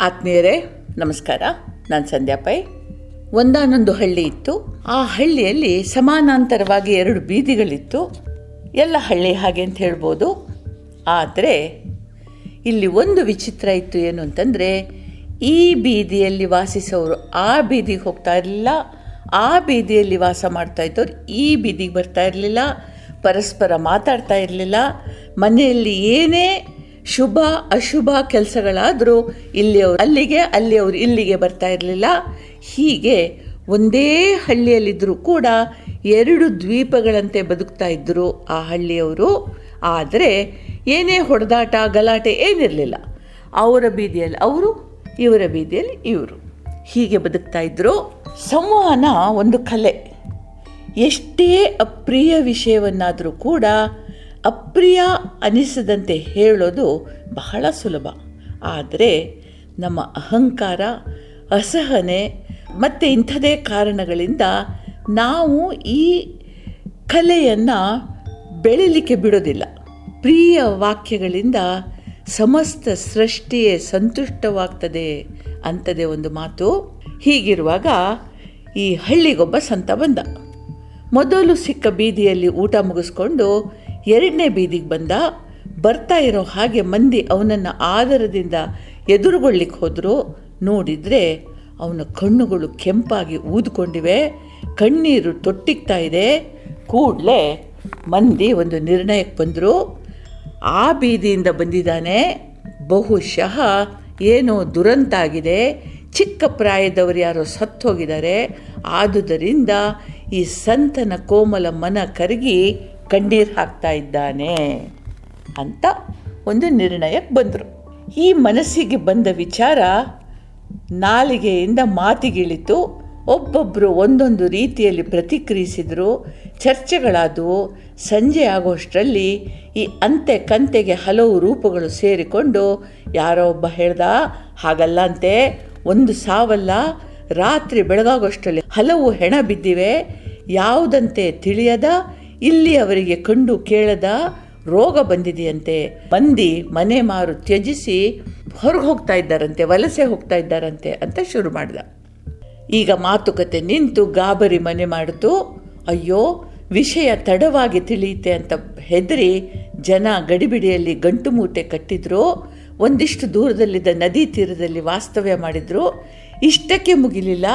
ಆತ್ಮೀಯರೇ, ನಮಸ್ಕಾರ. ನಾನು ಸಂಧ್ಯಾ ಪೈ. ಒಂದಾನೊಂದು ಹಳ್ಳಿ ಇತ್ತು. ಆ ಹಳ್ಳಿಯಲ್ಲಿ ಸಮಾನಾಂತರವಾಗಿ ಎರಡು ಬೀದಿಗಳಿತ್ತು. ಎಲ್ಲ ಹಳ್ಳಿ ಹಾಗೆ ಅಂತ ಹೇಳ್ಬೋದು. ಆದರೆ, ಇಲ್ಲಿ ಒಂದು ವಿಚಿತ್ರ ಇತ್ತು ಏನು ಅಂತಂದರೆ, ಈ ಬೀದಿಯಲ್ಲಿ ವಾಸಿಸೋರು ಆ ಬೀದಿಗೆ ಹೋಗ್ತಾ ಇರಲಿಲ್ಲ. ಆ ಬೀದಿಯಲ್ಲಿ ವಾಸ ಮಾಡ್ತಾ ಇದ್ದವ್ರು ಈ ಬೀದಿಗೆ ಬರ್ತಾ ಇರಲಿಲ್ಲ. ಪರಸ್ಪರ ಮಾತಾಡ್ತಾ ಇರಲಿಲ್ಲ. ಮನೆಯಲ್ಲಿ ಏನೇ ಶುಭ, ಅಶುಭ ಕೆಲಸಗಳಾದರೂ ಇಲ್ಲಿಯವರು ಅಲ್ಲಿಗೆ, ಅಲ್ಲಿಯವರು ಇಲ್ಲಿಗೆ ಬರ್ತಾ ಇರಲಿಲ್ಲ. ಹೀಗೆ ಒಂದೇ ಹಳ್ಳಿಯಲ್ಲಿದ್ದರೂ ಕೂಡ ಎರಡು ದ್ವೀಪಗಳಂತೆ ಬದುಕ್ತಾ ಇದ್ದರು ಆ ಹಳ್ಳಿಯವರು. ಆದರೆ ಏನೇ ಹೊಡೆದಾಟ, ಗಲಾಟೆ ಏನಿರಲಿಲ್ಲ. ಅವರ ಬೀದಿಯಲ್ಲಿ ಅವರು, ಇವರ ಬೀದಿಯಲ್ಲಿ ಇವರು. ಹೀಗೆ ಬದುಕ್ತಾ ಇದ್ದರು ಸಂವಹನ ಒಂದು ಕಲೆ. ಎಷ್ಟೇ ಅಪ್ರಿಯ ವಿಷಯವನ್ನಾದರೂ ಕೂಡ ಅಪ್ರಿಯ ಅನಿಸದಂತೆ ಹೇಳೋದು ಬಹಳ ಸುಲಭ. ಆದರೆ ನಮ್ಮ ಅಹಂಕಾರ, ಅಸಹನೆ ಮತ್ತು ಇಂಥದೇ ಕಾರಣಗಳಿಂದ ನಾವು ಈ ಕಲೆಯನ್ನು ಬೆಳಿಲಿಕ್ಕೆ ಬಿಡೋದಿಲ್ಲ. ಪ್ರಿಯ ವಾಕ್ಯಗಳಿಂದ ಸಮಸ್ತ ಸೃಷ್ಟಿಯೇ ಸಂತುಷ್ಟವಾಗ್ತದೆ ಅಂತದೇ ಒಂದು ಮಾತು. ಹೀಗಿರುವಾಗ ಈ ಹಳ್ಳಿಗೊಬ್ಬ ಸಂತ ಬಂದ. ಮೊದಲು ಸಿಕ್ಕ ಬೀದಿಯಲ್ಲಿ ಊಟ ಮುಗಿಸ್ಕೊಂಡು ಎರಡನೇ ಬೀದಿಗೆ ಬಂದ. ಬರ್ತಾ ಇರೋ ಹಾಗೆ ಮಂದಿ ಅವನನ್ನು ಆದರದಿಂದ ಎದುರುಗೊಳ್ಳಿಕ್ಕೆ ಹೋದರು. ನೋಡಿದರೆ ಅವನ ಕಣ್ಣುಗಳು ಕೆಂಪಾಗಿ ಊದ್ಕೊಂಡಿವೆ. ಕಣ್ಣೀರು ತೊಟ್ಟಿಗ್ತಾ ಇದೆ. ಕೂಡಲೇ ಮಂದಿ ಒಂದು ನಿರ್ಣಯಕ್ಕೆ ಬಂದರು. ಆ ಬೀದಿಯಿಂದ ಬಂದಿದ್ದಾನೆ. ಬಹುಶಃ ಏನೋ ದುರಂತ ಆಗಿದೆ. ಚಿಕ್ಕ ಪ್ರಾಯದವರು ಯಾರೋ ಸತ್ತು ಹೋಗಿದ್ದಾರೆ ಆದುದರಿಂದ ಈ ಸಂತನ ಕೋಮಲ ಮನ ಕರಗಿ ಕಣ್ಣೀರು ಹಾಕ್ತಾ ಇದ್ದಾನೆ ಅಂತ ಒಂದು ನಿರ್ಣಯಕ್ಕೆ ಬಂದರು. ಈ ಮನಸ್ಸಿಗೆ ಬಂದ ವಿಚಾರ ನಾಲಿಗೆಯಿಂದ ಮಾತಿಗಿಳಿತು. ಒಬ್ಬೊಬ್ಬರು ಒಂದೊಂದು ರೀತಿಯಲ್ಲಿ ಪ್ರತಿಕ್ರಿಯಿಸಿದರು. ಚರ್ಚೆಗಳಾದವು. ಸಂಜೆ ಆಗೋಷ್ಟರಲ್ಲಿ ಈ ಅಂತೆ ಕಂತೆಗೆ ಹಲವು ರೂಪಗಳು ಸೇರಿಕೊಂಡು, ಯಾರೋ ಒಬ್ಬ ಹೇಳ್ದ? ಹಾಗಲ್ಲ ಅಂತೆ. ಒಂದು ಸಾವಲ್ಲ. ರಾತ್ರಿ ಬೆಳಗಾಗೋಷ್ಟರಲ್ಲಿ ಹಲವು ಹೆಣ ಬಿದ್ದಿವೆ. ಯಾವುದಂತೆ ತಿಳಿಯದ? ಇಲ್ಲಿ ಅವರಿಗೆ ಕಂಡು ಕೇಳದ ರೋಗ ಬಂದಿದೆಯಂತೆ. ಬಂದಿ ಮನೆ ಮಾರು ತ್ಯಜಿಸಿ ಹೊರಗೆ ಹೋಗ್ತಾ ಇದ್ದಾರಂತೆ, ವಲಸೆ ಹೋಗ್ತಾ ಇದ್ದಾರಂತೆ ಅಂತ ಶುರು ಮಾಡಿದ. ಈಗ ಮಾತುಕತೆ ನಿಂತು ಗಾಬರಿ ಮನೆ ಮಾಡಿತು, ಅಯ್ಯೋ, ವಿಷಯ ತಡವಾಗಿ ತಿಳಿಯುತ್ತೆ ಅಂತ ಹೆದರಿ ಜನ ಗಡಿಬಿಡಿಯಲ್ಲಿ ಗಂಟು ಮೂಟೆ ಕಟ್ಟಿದ್ರು, ಒಂದಿಷ್ಟು ದೂರದಲ್ಲಿದ್ದ ನದಿ ತೀರದಲ್ಲಿ ವಾಸ್ತವ್ಯ ಮಾಡಿದ್ರು ಇಷ್ಟಕ್ಕೆ ಮುಗಿಲಿಲ್ಲ.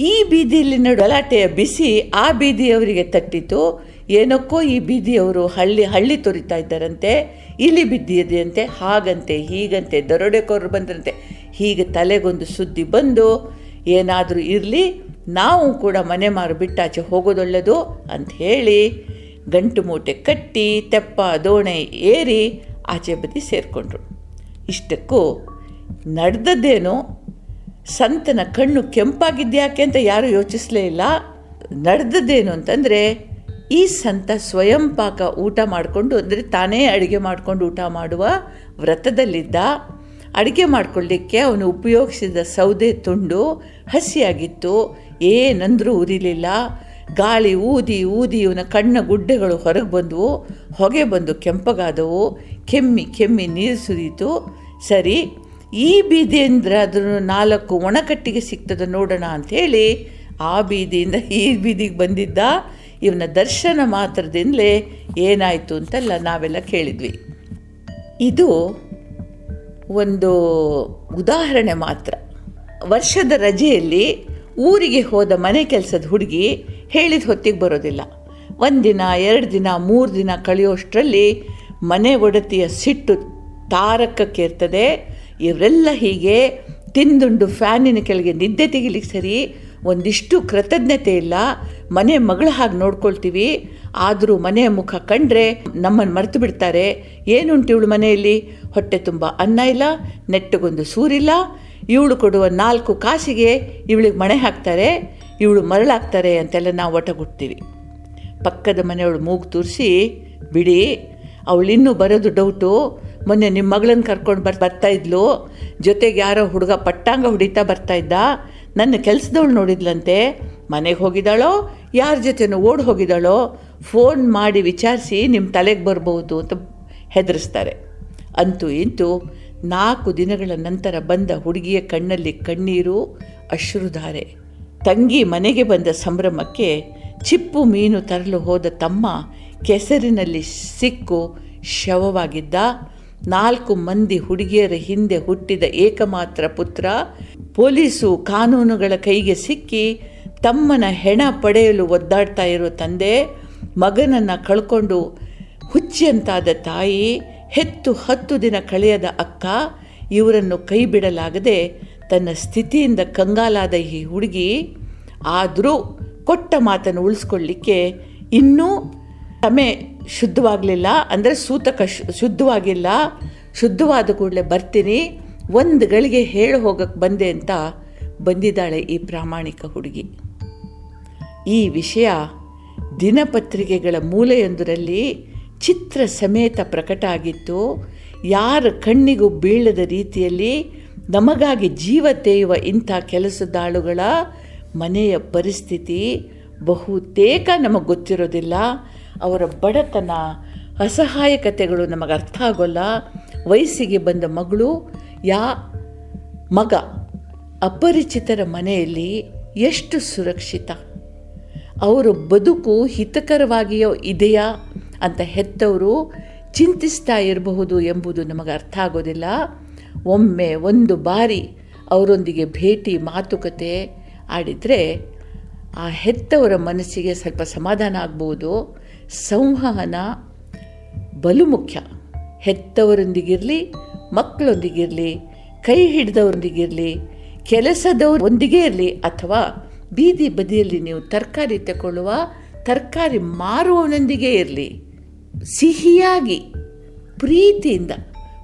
ಈ ಬೀದಿಯಲ್ಲಿ ಗಲಾಟೆಯ ಬಿಸಿ ಆ ಬೀದಿಯವರಿಗೆ ತಟ್ಟಿತು. ಏನಕ್ಕೋ ಈ ಬೀದಿಯವರು ಹಳ್ಳಿ ಹಳ್ಳಿ ತೊರಿತಾ ಇದ್ದಾರಂತೆ. ಇಲ್ಲಿ ಬಿದ್ದಿದೆಯಂತೆ, ಹಾಗಂತೆ, ಹೀಗಂತೆ ದರೋಡೆಕೋರು ಬಂದರಂತೆ. ಹೀಗೆ ತಲೆಗೊಂದು ಸುದ್ದಿ ಬಂದು, ಏನಾದರೂ ಇರಲಿ, ನಾವು ಕೂಡ ಮನೆ ಮಾರು ಬಿಟ್ಟಾಚೆ ಹೋಗೋದೊಳ್ಳೆದು ಅಂತ ಹೇಳಿ, ಗಂಟು ಮೂಟೆ ಕಟ್ಟಿ, ತೆಪ್ಪ, ದೋಣೆ ಏರಿ ಆಚೆ ಬದಿ ಸೇರಿಕೊಂಡ್ರು. ಇಷ್ಟಕ್ಕೂ ನಡೆದದ್ದೇನು ಸಂತನ ಕಣ್ಣು ಕೆಂಪಾಗಿದ್ಯಾಕೆ ಅಂತ ಯಾರೂ ಯೋಚಿಸಲೇ ಇಲ್ಲ. ನಡೆದದ್ದೇನು ಅಂತಂದರೆ, ಈ ಸಂತ ಸ್ವಯಂ ಪಾಕ ಊಟ ಮಾಡಿಕೊಂಡು, ಅಂದರೆ ತಾನೇ ಅಡುಗೆ ಮಾಡಿಕೊಂಡು ಊಟ ಮಾಡುವ ವ್ರತದಲ್ಲಿದ್ದ. ಅಡುಗೆ ಮಾಡಿಕೊಳ್ಳಿಕ್ಕೆ ಅವನು ಉಪಯೋಗಿಸಿದ ಸೌದೆ ತುಂಡು ಹಸಿಯಾಗಿತ್ತು. ಏನಂದರೂ ಉರಿಲಿಲ್ಲ. ಗಾಳಿ ಊದಿ ಊದಿ ಇವನ ಕಣ್ಣ ಗುಡ್ಡೆಗಳು ಹೊರಗೆ ಬಂದವು. ಹೊಗೆ ಬಂದು ಕೆಂಪಗಾದವು. ಕೆಮ್ಮಿ ಕೆಮ್ಮಿ ನೀರು ಸುರಿಯಿತು. ಸರಿ ಈ ಬೀದಿಯಿಂದ ಅದನ್ನು ನಾಲ್ಕು ಒಣಕಟ್ಟಿಗೆ ಸಿಗ್ತದೆ ನೋಡೋಣ ಅಂಥೇಳಿ ಆ ಬೀದಿಯಿಂದ ಈ ಬೀದಿಗೆ ಬಂದಿದ್ದ ಇವನ ದರ್ಶನ ಮಾತ್ರದಿಂದಲೇ ಏನಾಯಿತು ಅಂತೆಲ್ಲ ನಾವೆಲ್ಲ ಕೇಳಿದ್ವಿ. ಇದು ಒಂದು ಉದಾಹರಣೆ ಮಾತ್ರ. ವರ್ಷದ ರಜೆಯಲ್ಲಿ ಊರಿಗೆ ಹೋದ ಮನೆ ಕೆಲಸದ ಹುಡುಗಿ ಹೇಳಿದ ಹೊತ್ತಿಗೆ ಬರೋದಿಲ್ಲ. ಒಂದಿನ, ಎರಡು ದಿನ, ಮೂರು ದಿನ ಕಳೆಯೋಷ್ಟರಲ್ಲಿ ಮನೆ ಒಡತಿಯ ಸಿಟ್ಟು ತಾರಕಕ್ಕೇರ್ತದೆ. ಇವರೆಲ್ಲ ಹೀಗೆ ತಿಂದುಂಡು ಫ್ಯಾನಿನ ಕೆಳಗೆ ನಿದ್ದೆ ತೆಗಿಲಿಕ್ಕೆ ಸರಿ, ಒಂದಿಷ್ಟು ಕೃತಜ್ಞತೆ ಇಲ್ಲ. ಮನೆ ಮಗಳ ಹಾಗೆ ನೋಡ್ಕೊಳ್ತೀವಿ. ಆದರೂ ಮನೆಯ ಮುಖ ಕಂಡ್ರೆ ನಮ್ಮನ್ನು ಮರೆತು ಬಿಡ್ತಾರೆ. ಏನುಂಟು ಇವಳು ಮನೆಯಲ್ಲಿ? ಹೊಟ್ಟೆ ತುಂಬ ಅನ್ನ ಇಲ್ಲ, ನೆಟ್ಟಗೊಂದು ಸೂರಿಲ್ಲ. ಇವಳು ಕೊಡುವ ನಾಲ್ಕು ಕಾಸಿಗೆ ಇವಳಿಗೆ ಮಣೆ ಹಾಕ್ತಾರೆ. ಇವಳು ಮರಳಾಗ್ತಾರೆ ಅಂತೆಲ್ಲ ನಾವು ಒಟಗುಡ್ತೀವಿ. ಪಕ್ಕದ ಮನೆಯವಳು ಮೂಗು ತೂರಿಸಿ, ಬಿಡಿ, ಅವಳಿನ್ನೂ ಬರೋದು ಡೌಟು ಮೊನ್ನೆ ನಿಮ್ಮ ಮಗಳನ್ನ ಕರ್ಕೊಂಡು ಬರ್, ಬರ್ತಾ ಇದ್ಲು. ಜೊತೆಗೆ ಯಾರೋ ಹುಡುಗ ಪಟ್ಟಾಂಗ ಹೊಡಿತಾ ಬರ್ತಾ ಇದ್ದ. ನನ್ನ ಕೆಲಸದವಳು ನೋಡಿದ್ಲಂತೆ. ಮನೆಗೆ ಹೋಗಿದ್ದಾಳೋ, ಯಾರ ಜೊತೆನೂ ಓಡಿ ಹೋಗಿದ್ದಾಳೋ, ಫೋನ್ ಮಾಡಿ ವಿಚಾರಿಸಿ ನಿಮ್ಮ ತಲೆಗೆ ಬರ್ಬೋದು ಅಂತ ಹೆದರಿಸ್ತಾರೆ. ಅಂತೂ ಇಂತೂ ನಾಲ್ಕು ದಿನಗಳ ನಂತರ ಬಂದ ಹುಡುಗಿಯ ಕಣ್ಣಲ್ಲಿ ಕಣ್ಣೀರು ಅಶ್ರುಧಾರೆ. ತಂಗಿ ಮನೆಗೆ ಬಂದ ಸಂಭ್ರಮಕ್ಕೆ ಚಿಪ್ಪು ಮೀನು ತರಲು ಹೋದ ತಮ್ಮ ಕೆಸರಿನಲ್ಲಿ ಸಿಕ್ಕು ಶವವಾಗಿದ್ದ. ನಾಲ್ಕು ಮಂದಿ ಹುಡುಗಿಯರ ಹಿಂದೆ ಹುಟ್ಟಿದ ಏಕಮಾತ್ರ ಪುತ್ರ ಪೊಲೀಸು ಕಾನೂನುಗಳ ಕೈಗೆ ಸಿಕ್ಕಿ ತಮ್ಮನ ಹೆಣ ಪಡೆಯಲು ಒದ್ದಾಡ್ತಾ ಇರೋ ತಂದೆ ಮಗನನ್ನು ಕಳ್ಕೊಂಡು ಹುಚ್ಚಿಯಂತಾದ ತಾಯಿ ಹೆತ್ತು ಹತ್ತು ದಿನ ಕಳೆಯದ ಅಕ್ಕ ಇವರನ್ನು ಕೈ ಬಿಡಲಾಗದೆ ತನ್ನ ಸ್ಥಿತಿಯಿಂದ ಕಂಗಾಲಾದ ಈ ಹುಡುಗಿ ಆದರೂ ಕೊಟ್ಟ ಮಾತನ್ನು ಉಳಿಸ್ಕೊಳ್ಳಿಕ್ಕೆ ಇನ್ನೂ ತಮೆ ಶುದ್ಧವಾಗಲಿಲ್ಲ, ಅಂದರೆ ಸೂತಕ ಶುದ್ಧವಾಗಿಲ್ಲ, ಶುದ್ಧವಾದ ಕೂಡಲೇ ಬರ್ತೀನಿ, ಒಂದು ಗಳಿಗೆ ಹೇಳಿ ಹೋಗಕ್ಕೆ ಬಂದೆ ಅಂತ ಬಂದಿದ್ದಾಳೆ ಈ ಪ್ರಾಮಾಣಿಕ ಹುಡುಗಿ. ಈ ವಿಷಯ ದಿನಪತ್ರಿಕೆಗಳ ಮೂಲೆಯೊಂದರಲ್ಲಿ ಚಿತ್ರ ಸಮೇತ ಪ್ರಕಟ ಆಗಿತ್ತು. ಯಾರ ಕಣ್ಣಿಗೂ ಬೀಳದ ರೀತಿಯಲ್ಲಿ ನಮಗಾಗಿ ಜೀವ ತೇಯುವ ಇಂಥ ಕೆಲಸದಾಳುಗಳ ಮನೆಯ ಪರಿಸ್ಥಿತಿ ಬಹುತೇಕ ನಮಗೆ ಗೊತ್ತಿರೋದಿಲ್ಲ. ಅವರ ಬಡತನ, ಅಸಹಾಯಕತೆಗಳು ನಮಗೆ ಅರ್ಥ ಆಗೋಲ್ಲ. ವಯಸ್ಸಿಗೆ ಬಂದ ಮಗಳು, ಯಾ ಮಗ ಅಪರಿಚಿತರ ಮನೆಯಲ್ಲಿ ಎಷ್ಟು ಸುರಕ್ಷಿತ. ಅವರ ಬದುಕು ಹಿತಕರವಾಗಿಯೋ ಇದೆಯಾ ಅಂತ ಹೆತ್ತವರು ಚಿಂತಿಸ್ತಾ ಇರಬಹುದು ಎಂಬುದು ನಮಗೆ ಅರ್ಥ ಆಗೋದಿಲ್ಲ. ಒಮ್ಮೆ ಒಂದು ಬಾರಿ ಅವರೊಂದಿಗೆ ಭೇಟಿ, ಮಾತುಕತೆ ಆಡಿದರೆ ಆ ಹೆತ್ತವರ ಮನಸ್ಸಿಗೆ ಸ್ವಲ್ಪ ಸಮಾಧಾನ ಆಗ್ಬೋದು ಸಂವಹನ ಬಲು ಮುಖ್ಯ. ಹೆತ್ತವರೊಂದಿಗಿರಲಿ, ಮಕ್ಕಳೊಂದಿಗಿರಲಿ, ಕೈ ಹಿಡಿದವರೊಂದಿಗಿರಲಿ, ಕೆಲಸದವರೊಂದಿಗೆ ಇರಲಿ ಅಥವಾ ಬೀದಿ ಬದಿಯಲ್ಲಿ ನೀವು ತರಕಾರಿ ತಗೊಳ್ಳುವ, ತರಕಾರಿ ಮಾರುವವನೊಂದಿಗೆ ಇರಲಿ. ಸಿಹಿಯಾಗಿ, ಪ್ರೀತಿಯಿಂದ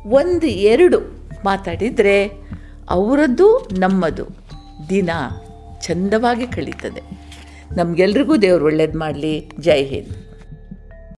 ಒಂದು, ಎರಡು ಮಾತಾಡಿದರೆ ಅವರದ್ದು ನಮ್ಮದು. ದಿನ ಚಂದವಾಗಿ ಕಳೀತದೆ. ನಮಗೆಲ್ರಿಗೂ ದೇವರು ಒಳ್ಳೇದು ಮಾಡಲಿ. ಜೈ ಹಿಂದ್.